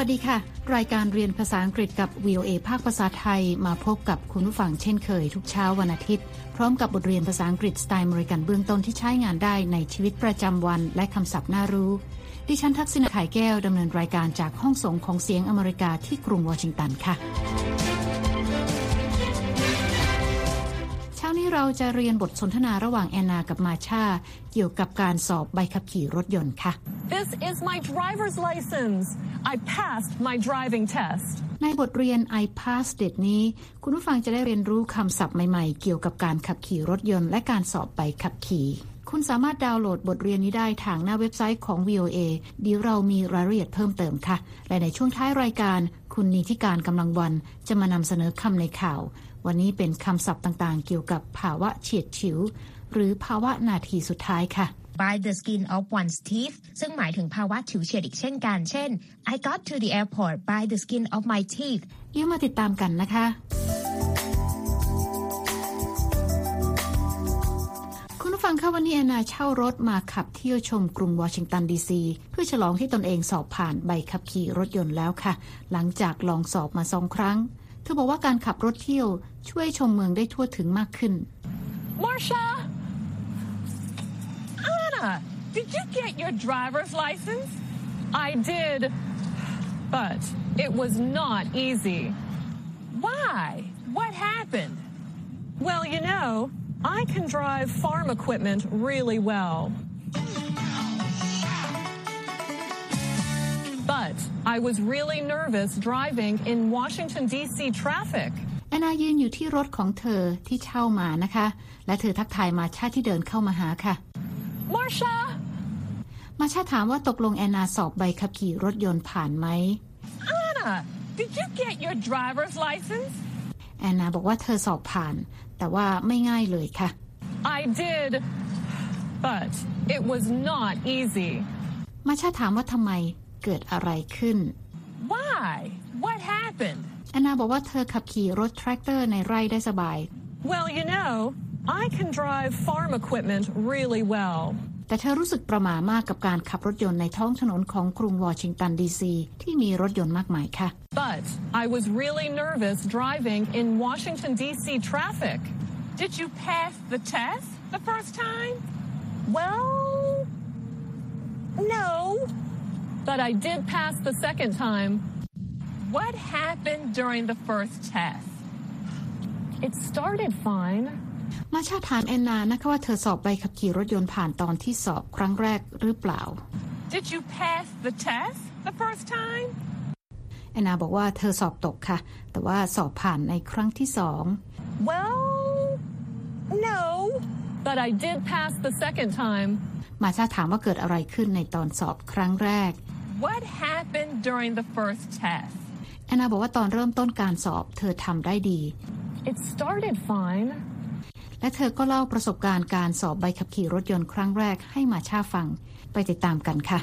วัสดีค่ะ รายการเรียนภาษาอังกฤษกับ VOA ภาคภาษาไทยมาพบกับคุณผู้ฟังเช่นเคย ทุกเช้าวันอาทิตย์ พร้อมกับบทเรียนภาษาอังกฤษสไตล์อเมริกันเบื้องต้นที่ใช้งานได้ในชีวิตประจำวันและคำศัพท์น่ารู้ ดิฉันทักษิณาไข่แก้วดำเนินรายการจากห้องส่งของเสียงอเมริกาที่กรุงวอชิงตันค่ะ เช้านี้เราจะเรียนบทสนทนาระหว่างแอนนากับมาชาเกี่ยวกับการสอบใบขับขี่รถยนต์ค่ะ This is my driver's license. I passed my driving test. ในบทเรียน I passed it นี้ คุณผู้ฟังจะได้เรียนรู้คำศัพท์ใหม่ๆ เกี่ยวกับการขับขี่รถยนต์และการสอบใบขับขี่คุณสามารถดาวน์โหลดบทเรียนนี้ได้ทางหน้าเว็บไซต์ของ VOA เดี๋ยวเรามีรายละเอียดเพิ่มเติมค่ะ และในช่วงท้ายรายการ คุณนิติการกำลังวันจะมานำเสนอคำในข่าว วันนี้เป็นคำศัพท์ต่างๆ เกี่ยวกับภาวะเฉียดฉิว หรือภาวะนาทีสุดท้ายค่ะ by the skin of one's teeth ซึ่งหมายถึงภาวะฉิวเฉียดอีกเช่นกัน เช่น I got to the airport by the skin of my teeth เดี๋ยวมาติดตามกันนะคะ คุณผู้ฟังคะวันนี้แอนนาเช่ารถมาขับเที่ยวชมกรุงวอชิงตันดีซีเพื่อฉลองที่ตนเองสอบผ่านใบขับขี่รถยนต์แล้วค่ะ หลังจากลองสอบมาสองครั้งเธอบอกว่าการขับรถเที่ยวช่วยชมเมืองได้ทั่วถึงมากขึ้น Marcia! Anna, did you get your driver's license? I did, but it was not easy. Why? What happened? Well, you know, I can drive farm equipment really well. But I was really nervous driving in Washington, D.C. traffic. แอนนายืนอยู่ที่รถของเธอที่เช่ามานะคะ และเธอทักทายมาชาที่เดินเข้ามาหาค่ะ Marcia! มาชาถามว่าตกลงแอนนาสอบใบขับขี่รถยนต์ผ่านไหม Anna, did you get your driver's license? แอนนาบอกว่าเธอสอบผ่าน แต่ว่าไม่ง่ายเลยค่ะ I did, but it was not easy. มาชาถามว่าทำไม เกิดอะไรขึ้น Why? What happened? แอนนาบอกว่าเธอขับขี่รถแทรกเตอร์ในไร่ได้สบาย Well, you know, I can drive farm equipment really well. แต่เธอรู้สึกประหม่ามากกับการขับรถยนต์ในท้องถนนของกรุงวอชิงตันดีซีที่มีรถยนต์มากมายค่ะ But I was really nervous driving in Washington, D.C. traffic. Did you pass the test the first time? Well, no. But I did pass the second time. What happened during the first test? It started fine. มาชาถามแอนนานะคะว่าเธอสอบใบขับขี่รถยนต์ผ่านตอนที่สอบครั้งแรกหรือเปล่า Did you pass the test the first time? แอนนาบอกว่าเธอสอบตกค่ะ แต่ว่าสอบผ่านในครั้งที่สอง Well, no. But I did pass the second time. มาชาถามว่าเกิดอะไรขึ้นในตอนสอบครั้งแรก What happened during the first test? แอนนาบอกว่าตอนเริ่มต้นการสอบเธอทำได้ดี It started fine. และเธอก็เล่าประสบการณ์การสอบใบขับขี่รถยนต์ครั้งแรกให้มาชาฟังไปติดตามกันค่ะ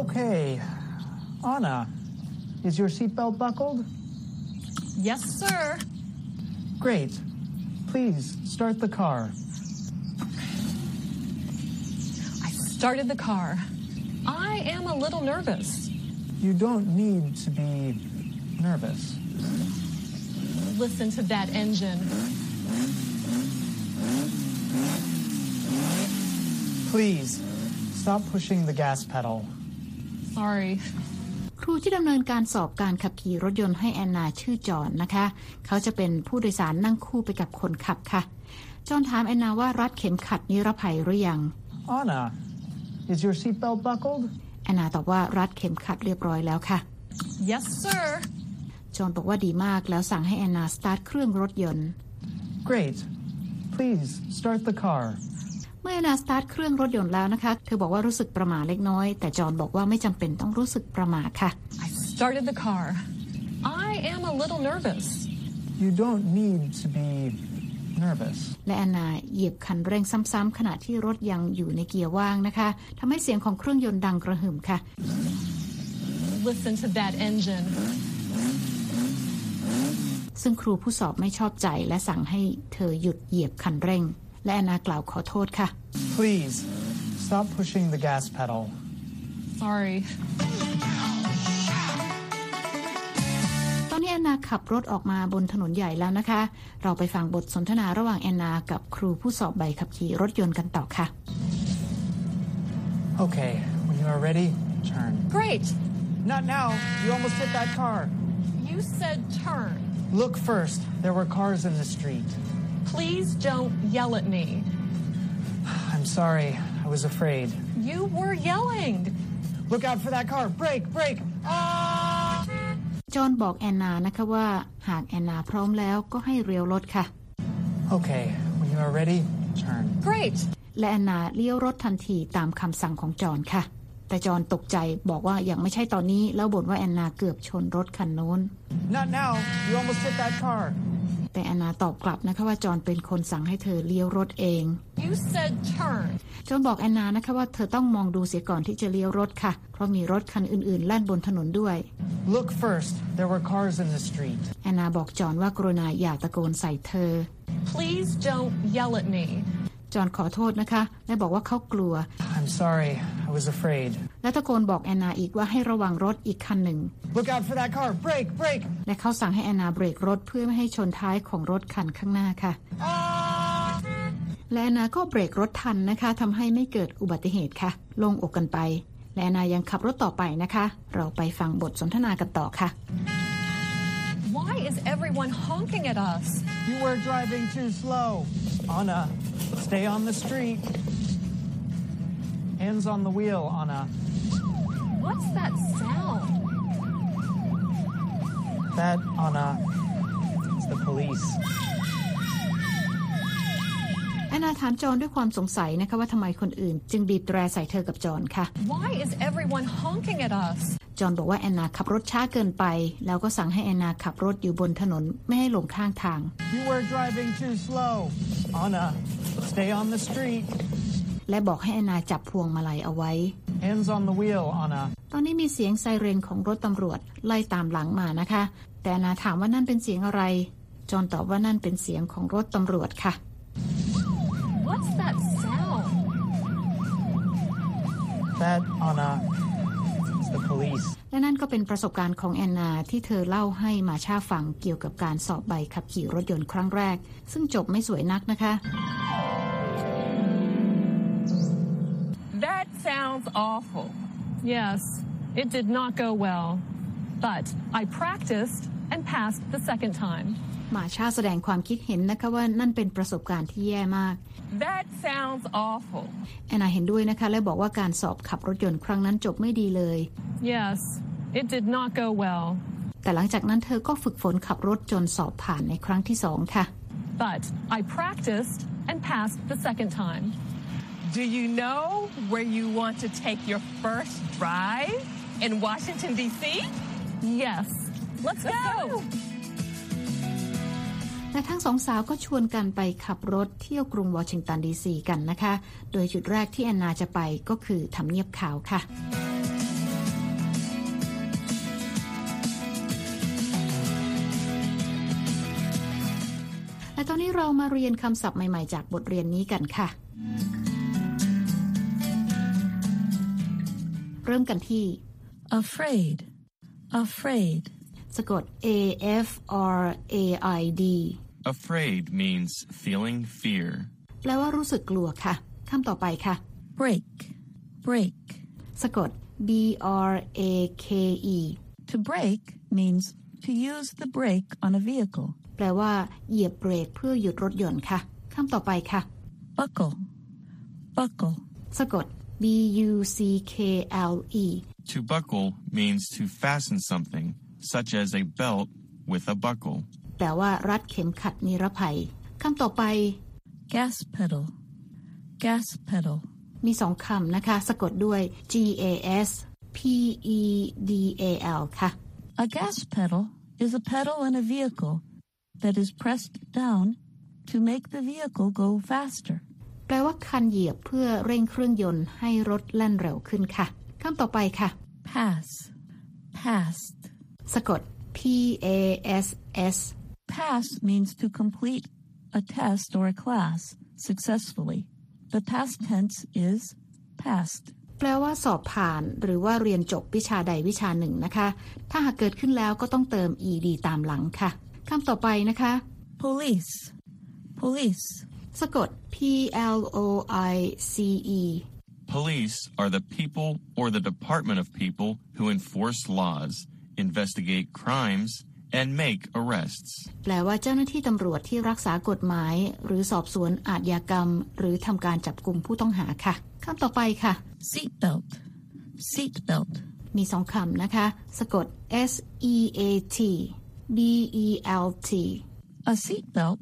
Okay. Anna, is your seatbelt buckled? Yes, sir. Great. Please start the car. I started the car. I am a little nervous. You don't need to be nervous. Listen to that engine. Please stop pushing the gas pedal. Sorry. ครูที่ดำเนินการสอบการขับขี่รถยนต์ให้แอนนาชื่อจอห์นนะคะ เขาจะเป็นผู้โดยสารนั่งคู่ไปกับคนขับค่ะ จอห์นถามแอนนาว่ารัดเข็มขัดนิรภัยหรือยัง Anna, is your seatbelt buckled? แอนนาตอบว่ารัดเข็มขัดเรียบร้อยแล้วค่ะ Yes, sir. จอห์นบอกว่าดีมากแล้วสั่งให้แอนนาสตาร์ทเครื่องรถยนต์ Great. Please start the car. เมื่อแอนนาสตาร์ทเครื่องรถยนต์แล้วนะคะ เธอบอกว่ารู้สึกประหม่าเล็กน้อย แต่จอห์นบอกว่าไม่จำเป็นต้องรู้สึกประหม่าค่ะ I started the car. I am a little nervous. You don't need to be nervous. และแอนนาเหยียบคันเร่งซ้ำๆขณะที่รถยังอยู่ในเกียร์ว่างนะคะทำให้เสียงของเครื่องยนต์ดังกระหึ่มค่ะ Listen to that engine. ซึ่งครูผู้สอบไม่ชอบใจและสั่งให้เธอหยุดเหยียบคันเร่ง และแอนนากล่าวขอโทษค่ะ Please stop pushing the gas pedal. sorry. ตอนนี้แอนนาขับรถออกมาบนถนนใหญ่แล้วนะคะ เราไปฟังบทสนทนาระหว่างแอนนากับครูผู้สอบใบขับขี่รถยนต์กันต่อค่ะ Okay, when you are ready, turn. Great. Not now. You almost hit that car. You said turn. Look first. There were cars in the street. Please don't yell at me. I'm sorry. I was afraid. You were yelling. Look out for that car. Brake, brake. Ah! จอห์นบอกแอนนานะคะว่า หากแอนนาพร้อมแล้วก็ให้เลี้ยวรถค่ะ Okay, when you are ready, turn. Great. และแอนนาเลี้ยวรถทันทีตามคำสั่งของจอห์นค่ะ แต่จอห์นตกใจบอกว่ายังไม่ใช่ตอนนี้แล้วบ่นว่าแอนนาเกือบชนรถคันโน้น Not now. You almost hit that car. แต่แอนนาตอบกลับนะคะว่าจอห์นเป็นคนสั่งให้เธอเลี้ยวรถเอง You said turn. จอห์นบอกแอนนานะคะว่าเธอต้องมองดูเสียก่อนที่จะเลี้ยวรถค่ะ เพราะมีรถคันอื่นๆ แล่นบนถนนด้วย Look first. There were cars in the street. แอนนาบอกจอห์นว่ากรุณาอย่าตะโกนใส่เธอ Please don't yell at me. จอห์นขอโทษนะคะ และบอกว่าเขากลัว I'm sorry. I was afraid. และตะโกนบอกแอนนาอีกว่าให้ระวังรถอีกคันหนึ่ง Look out for that car. Brake, brake. และเขาสั่งให้แอนนาเบรกรถเพื่อไม่ให้ชนท้ายของรถคันข้างหน้าค่ะ Ah! และแอนนาก็เบรกรถทันนะคะทำให้ไม่เกิดอุบัติเหตุค่ะโลงอกกันไป และแอนนายังขับรถต่อไปนะคะ เราไปฟังบทสนทนากันต่อค่ะ Why is everyone honking at us? You were driving too slow. Anna, stay on the street. Hands on the wheel, Anna. What's that sound? That, Anna, is the police. แอนนาถามจอห์นด้วยความสงสัยนะคะว่าทำไมคนอื่น จึงบีบแตรใส่เธอกับจอห์นค่ะ Why is everyone honking at us? จอห์นบอกว่าแอนนาขับรถช้าเกินไป แล้วก็สั่งให้แอนนาขับรถอยู่บนถนน ไม่ให้ลงข้างทาง You were driving too slow. Anna, stay on the street. และบอกให้แอนนาจับพวงมาลัยเอาไว้ Hands on the wheel, Anna. ตอนนี้มีเสียงไซเรนของรถตำรวจไล่ตามหลังมานะคะ แต่แอนนาถามว่านั่นเป็นเสียงอะไร จอห์นตอบว่านั่นเป็นเสียงของรถตำรวจค่ะ What's that sound? That, Anna, is the police. และนั่นก็เป็นประสบการณ์ของแอนนาที่เธอเล่าให้มาชาฟังเกี่ยวกับการสอบใบขับขี่รถยนต์ครั้งแรก ซึ่งจบไม่สวยนักนะคะ That sounds awful. Yes, it did not go well. But I practiced and passed the second time. มาชาแสดงความคิดเห็นนะคะว่านั่นเป็นประสบการณ์ที่แย่มาก That sounds awful. แอนนาเห็นด้วยนะคะ และบอกว่าการสอบขับรถยนต์ครั้งนั้นจบไม่ดีเลย Yes, it did not go well. แต่หลังจากนั้นเธอก็ฝึกฝนขับรถจนสอบผ่านในครั้งที่สองค่ะ But I practiced and passed the second time. Do you know where you want to take your first drive? In Washington, D.C.? Yes. Let's go. และทั้งสองสาวก็ชวนกันไปขับรถเที่ยวกรุงวอชิงตันดีซีกันนะคะ โดยจุดแรกที่แอนนาจะไปก็คือทำเนียบขาวค่ะและตอนนี้เรามาเรียนคำศัพท์ใหม่ๆ จากบทเรียนนี้กันค่ะ เริ่มกันที่ afraid, afraid, สะกด A F R A I D Afraid means feeling fear. แปลว่ารู้สึกกลัวค่ะคำต่อไปค่ะ break, break. สะกด B R A K E To break means to use the brake on a vehicle. แปลว่า เหยียบเบรกเพื่อหยุดรถยนต์ค่ะคำต่อไปค่ะ Buckle, buckle. สะกด B U C K L E To buckle means to fasten something, such as a belt with a buckle. แปลว่ารัดเข็มขัดนิรภัยคำต่อไป Gas pedal, gas pedal. มีสองคำนะคะ สะกดด้วย G A S P E D A L ค่ะ A gas pedal is a pedal in a vehicle that is pressed down to make the vehicle go faster. แปลว่าคันเหยียบเพื่อเร่งเครื่องยนต์ให้รถแล่นเร็วขึ้นค่ะคำต่อไปค่ะ Pass, passed. สะกด P A S S Pass means to complete a test or a class successfully. The past tense is passed. แป ลว่าสอบผ่านหรือว่าเรียนจบวิชาใดวิชาหนึ่งนะคะ ถ้าหากเกิดขึ้นแล้วก็ต้องเติม ed ตามหลังค่ะคำต่อไปนะคะ police, police, สะกด p l o i c e Police are the people or the department of people who enforce laws, investigate crimes, and make arrests. แปลว่าเจ้าหน้าที่ตำรวจที่รักษากฎหมาย หรือสอบสวนอาชญากรรม หรือทำการจับกลุ่มผู้ต้องหาค่ะคำต่อไปค่ะ seatbelt, seatbelt, มีสองคำนะคะ สะกด s e a t b e l t A seatbelt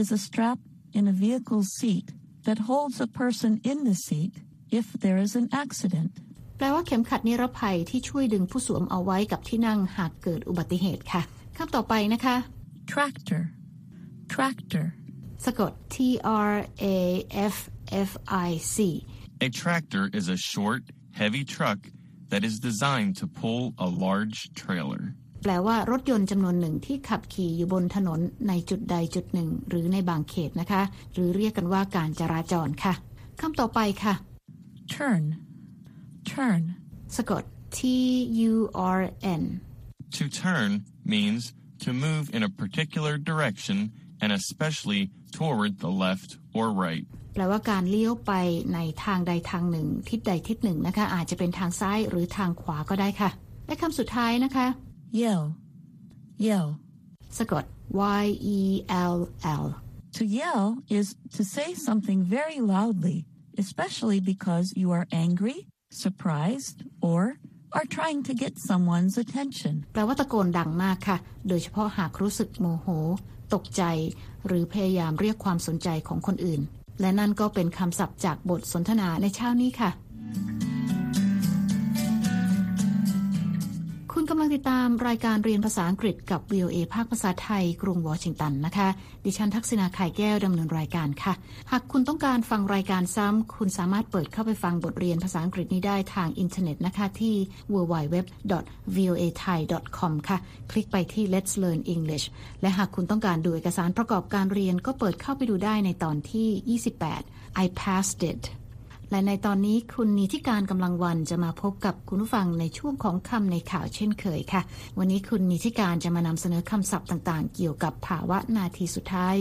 is a strap in a vehicle's seat that holds a person in the seat if there is an accident. แปลว่าเข็มขัดนิรภัยที่ช่วยดึงผู้สวมเอาไว้กับที่นั่งหากเกิดอุบัติเหตุค่ะ คำต่อไปนะคะ Tractor, tractor, สะกด t r a f f i c A tractor is a short, heavy truck that is designed to pull a large trailer. แปลว่ารถยนต์จำนวนหนึ่งที่ขับขี่อยู่บนถนนในจุดใดจุดหนึ่ง หรือในบางเขตนะคะ หรือเรียกกันว่าการจราจรค่ะคำต่อไปค่ะ turn, turn, สะกด t u r n To turn means to move in a particular direction and especially toward the left or right. แปลว่าการเลี้ยวไปในทางใดทางหนึ่ง ทิศใดทิศหนึ่งนะคะ อาจจะเป็นทางซ้ายหรือทางขวาก็ได้ค่ะ และคำสุดท้ายนะคะ yell, yell. สะกด y e l l To yell is to say something very loudly, especially because you are angry, surprised, or or trying to get someone's attention. แปลว่าตะโกนดังมากค่ะ โดยเฉพาะหากรู้สึกโมโห ตกใจ หรือพยายามเรียกความสนใจของคนอื่น และนั่นก็เป็นคำศัพท์จากบทสนทนาในเช้านี้ค่ะำลังติดตามรายการเรียนภาษาอังกฤษกับ VOA ภาคภาษาไทย กรุงวอชิงตันนะคะ ดิฉันทักษณาไข่แก้วดำเนินรายการค่ะ หากคุณต้องการฟังรายการซ้ำ คุณสามารถเปิดเข้าไปฟังบทเรียนภาษาอังกฤษนี้ได้ทางอินเทอร์เน็ตนะคะที่ www.voathai.com ค่ะ คลิกไปที่ Let's Learn English และหากคุณต้องการดูเอกสารประกอบการเรียนก็เปิดเข้าไปดูได้ในตอนที่ 28 I passed it และในตอนนี้คุณนิทิการกำลังวันจะมาพบกับคุณผู้ฟังในช่วงของคำในข่าวเช่นเคยค่ะ วันนี้คุณนิทิการจะมานำเสนอคำศัพท์ต่างๆ เกี่ยวกับภาวะนาทีสุดท้าย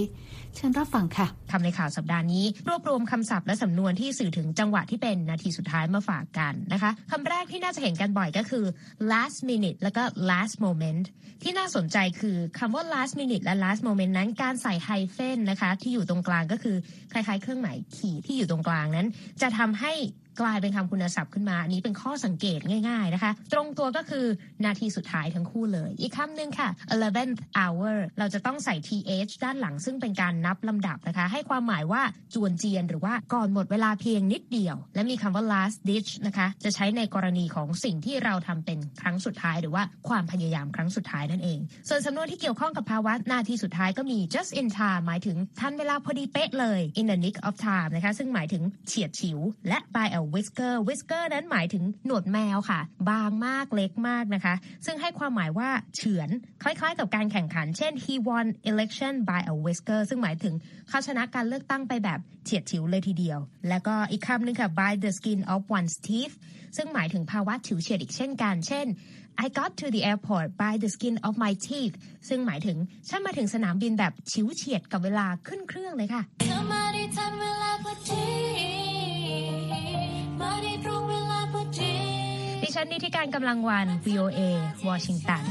เชิญรับฟังค่ะคำในข่าวสัปดาห์นี้ รวบรวมคำศัพท์และสำนวนที่สื่อถึงจังหวะที่เป็นนาทีสุดท้ายมาฝากกันนะคะคำแรกที่น่าจะเห็นกันบ่อยก็คือ last minute แล้วก็ last moment ที่น่าสนใจคือคำว่า last minute และ last moment นั้นการใส่ไฮเฟนนะคะที่อยู่ตรงกลางก็คือคล้ายๆ เครื่องหมายขีดที่อยู่ตรงกลางนั้น จะทำให้ กลายเป็นคำคุณศัพท์ขึ้นมา อันนี้เป็นข้อสังเกตง่าย ๆนะคะ ตรงตัวก็คือนาทีสุดท้ายทั้งคู่เลย อีกคำหนึ่งค่ะ eleventh hour เราจะต้องใส่ th ด้านหลังซึ่งเป็นการนับลำดับนะคะ ให้ความหมายว่าจวนเจียนหรือว่าก่อนหมดเวลาเพียงนิดเดียว และมีคำว่า last ditch นะคะ จะใช้ในกรณีของสิ่งที่เราทำเป็นครั้งสุดท้าย หรือว่าความพยายามครั้งสุดท้ายนั่นเอง ส่วนสำนวนที่เกี่ยวข้องกับภาวะนาทีสุดท้ายก็มี just in time หมายถึงทันเวลาพอดีเป๊ะเลย in the nick of time นะคะ ซึ่งหมายถึงเฉียดฉิว และ by a whisker whisker นั้นหมายถึงหนวดแมวค่ะ บางมากเล็กมากนะคะ ซึ่งให้ความหมายว่าเฉือน คล้ายๆ กับการแข่งขัน เช่น he won election by a whisker ซึ่งหมายถึงเขาชนะการเลือกตั้งไปแบบเฉียดฉิวเลยทีเดียว แล้วก็อีกคำหนึ่งค่ะ by the skin of one's teeth ซึ่งหมายถึงภาวะฉิวเฉียดอีกเช่นกัน เช่น I got to the airport by the skin of my teeth ซึ่งหมายถึงฉันมาถึงสนามบินแบบฉิวเฉียดกับเวลาขึ้นเครื่องเลยค่ะ ดีดิฉันนิติการกำลังวัน VOA วอชิงตัน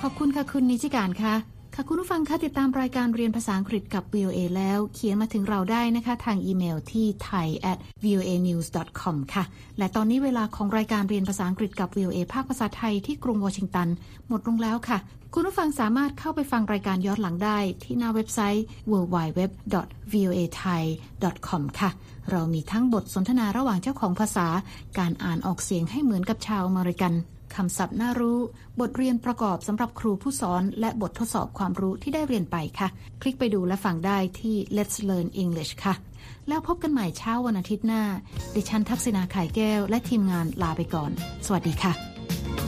ขอบคุณค่ะคุณนิจิการค่ะ ค่ะคุณผู้ฟังคะติดตามรายการเรียนภาษาอังกฤษกับ VOA แล้ว เขียนมาถึงเราได้นะคะ ทางอีเมลที่ thai at voa news com ค่ะ และตอนนี้เวลาของรายการเรียนภาษาอังกฤษกับ VOA ภาคภาษาไทยที่กรุงวอชิงตัน หมดลงแล้วค่ะ คุณผู้ฟังสามารถเข้าไปฟังรายการย้อนหลังได้ที่หน้าเว็บไซต์ www.voathai.com ค่ะ เรามีทั้งบทสนทนาระหว่างเจ้าของภาษา การอ่านออกเสียงให้เหมือนกับชาวอเมริกัน คำศัพท์น่ารู้ บทเรียนประกอบสำหรับครูผู้สอน และบททดสอบความรู้ที่ได้เรียนไปค่ะ คลิกไปดูและฟังได้ที่ Let's Learn English ค่ะ แล้วพบกันใหม่เช้าวันอาทิตย์หน้า ดิฉันทักษณาไข่แก้ว และทีมงานลาไปก่อน สวัสดีค่ะ